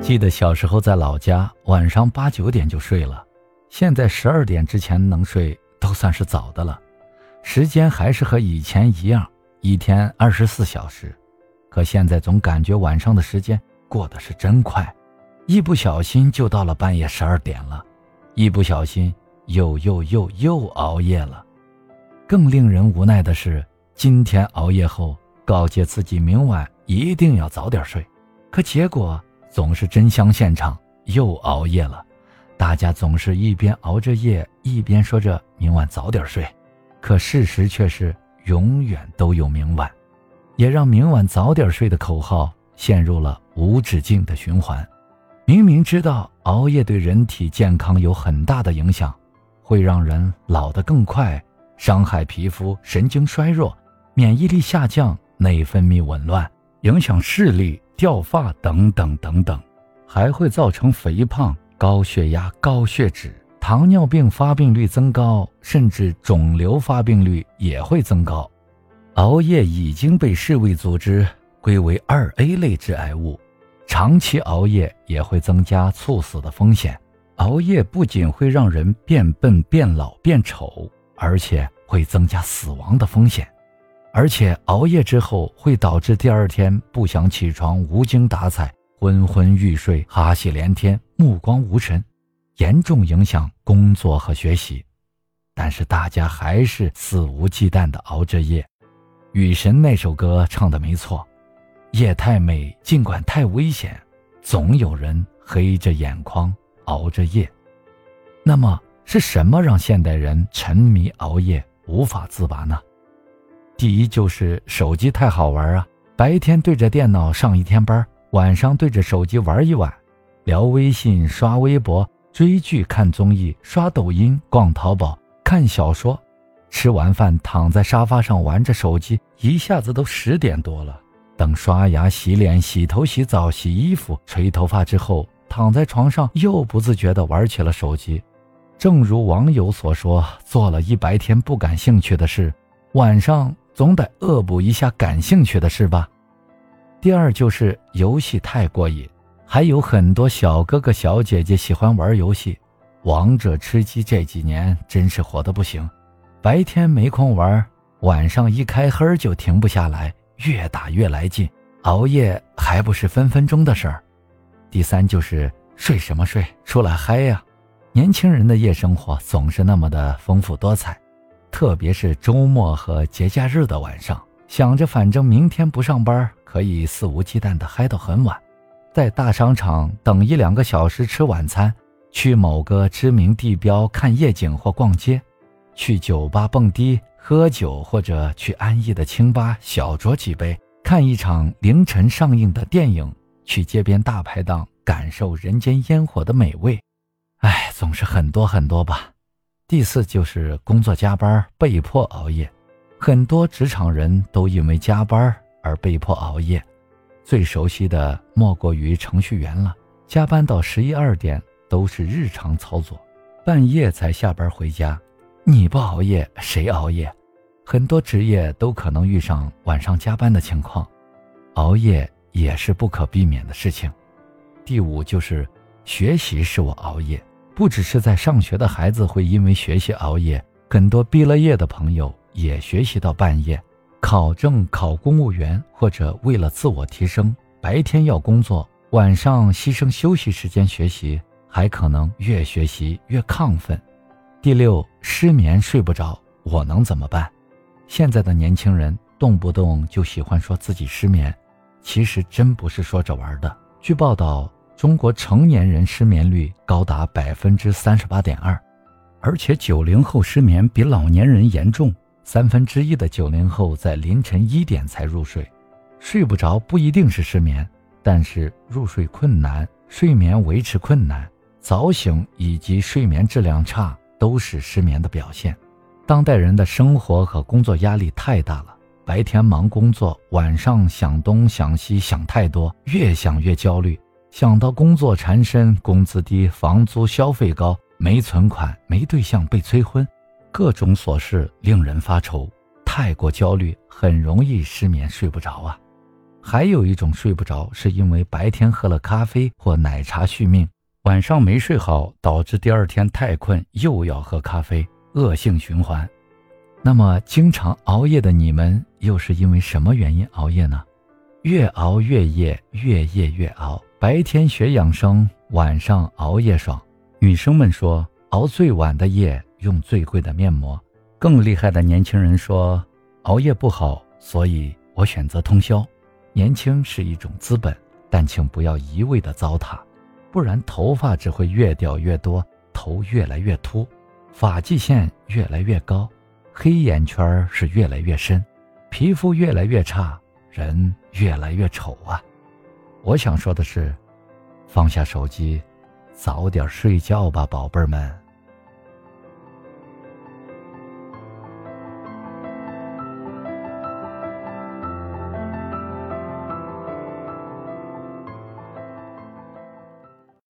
记得小时候在老家，晚上八九点就睡了，现在十二点之前能睡都算是早的了。时间还是和以前一样，一天二十四小时，可现在总感觉晚上的时间过得是真快，一不小心就到了半夜十二点了，一不小心又又又又熬夜了。更令人无奈的是，今天熬夜后告诫自己明晚一定要早点睡，可结果。总是真香现场，又熬夜了。大家总是一边熬着夜，一边说着明晚早点睡，可事实却是永远都有明晚，也让明晚早点睡的口号陷入了无止境的循环。明明知道熬夜对人体健康有很大的影响，会让人老得更快，伤害皮肤、神经衰弱、免疫力下降、内分泌紊乱，影响视力。掉发等等等等，还会造成肥胖、高血压、高血脂、糖尿病发病率增高，甚至肿瘤发病率也会增高。熬夜已经被世卫组织归为二 A 类致癌物，长期熬夜也会增加猝死的风险。熬夜不仅会让人变笨、变老、变丑，而且会增加死亡的风险。而且熬夜之后会导致第二天不想起床、无精打采、昏昏欲睡、哈气连天、目光无神，严重影响工作和学习。但是大家还是肆无忌惮地熬着夜。雨神那首歌唱的没错，夜太美，尽管太危险，总有人黑着眼眶熬着夜。那么是什么让现代人沉迷熬夜无法自拔呢？第一就是手机太好玩啊！白天对着电脑上一天班，晚上对着手机玩一晚，聊微信、刷微博、追剧、看综艺、刷抖音、逛淘宝、看小说，吃完饭躺在沙发上玩着手机，一下子都十点多了。等刷牙、洗脸、洗头、洗澡、洗衣服、吹头发之后，躺在床上又不自觉地玩起了手机。正如网友所说，做了一白天不感兴趣的事，晚上。总得恶补一下感兴趣的事吧。第二就是游戏太过瘾，还有很多小哥哥小姐姐喜欢玩游戏，王者、吃鸡这几年真是火的不行。白天没空玩，晚上一开黑就停不下来，越打越来劲，熬夜还不是分分钟的事儿。第三就是睡什么睡，出来嗨呀！年轻人的夜生活总是那么的丰富多彩。特别是周末和节假日的晚上，想着反正明天不上班，可以肆无忌惮地嗨到很晚，在大商场等一两个小时吃晚餐，去某个知名地标看夜景或逛街，去酒吧蹦迪喝酒，或者去安逸的清吧小酌几杯，看一场凌晨上映的电影，去街边大排档感受人间烟火的美味。哎，总是很多很多吧。第四就是工作加班被迫熬夜，很多职场人都因为加班而被迫熬夜，最熟悉的莫过于程序员了，加班到十一二点都是日常操作，半夜才下班回家，你不熬夜谁熬夜？很多职业都可能遇上晚上加班的情况，熬夜也是不可避免的事情。第五就是学习使我熬夜。不只是在上学的孩子会因为学习熬夜，很多毕了业的朋友也学习到半夜，考证、考公务员，或者为了自我提升，白天要工作，晚上牺牲休息时间学习，还可能越学习越亢奋。第六，失眠睡不着，我能怎么办？现在的年轻人动不动就喜欢说自己失眠，其实真不是说着玩的。据报道。中国成年人失眠率高达百分之三十八点二，而且九零后失眠比老年人严重，三分之一的九零后在凌晨一点才入睡。睡不着不一定是失眠，但是入睡困难、睡眠维持困难、早醒以及睡眠质量差都是失眠的表现。当代人的生活和工作压力太大了，白天忙工作，晚上想东想西想太多，越想越焦虑。想到工作缠身，工资低，房租消费高，没存款，没对象，被催婚，各种琐事令人发愁。太过焦虑，很容易失眠，睡不着啊。还有一种睡不着，是因为白天喝了咖啡或奶茶续命，晚上没睡好，导致第二天太困又要喝咖啡，恶性循环。那么，经常熬夜的你们又是因为什么原因熬夜呢？越熬越夜，越夜越熬。白天学养生，晚上熬夜爽。女生们说，熬最晚的夜用最贵的面膜。更厉害的年轻人说，熬夜不好，所以我选择通宵。年轻是一种资本，但请不要一味的糟蹋，不然头发只会越掉越多，头越来越秃，发际线越来越高。黑眼圈是越来越深，皮肤越来越差，人越来越丑啊！我想说的是，放下手机，早点睡觉吧，宝贝儿们。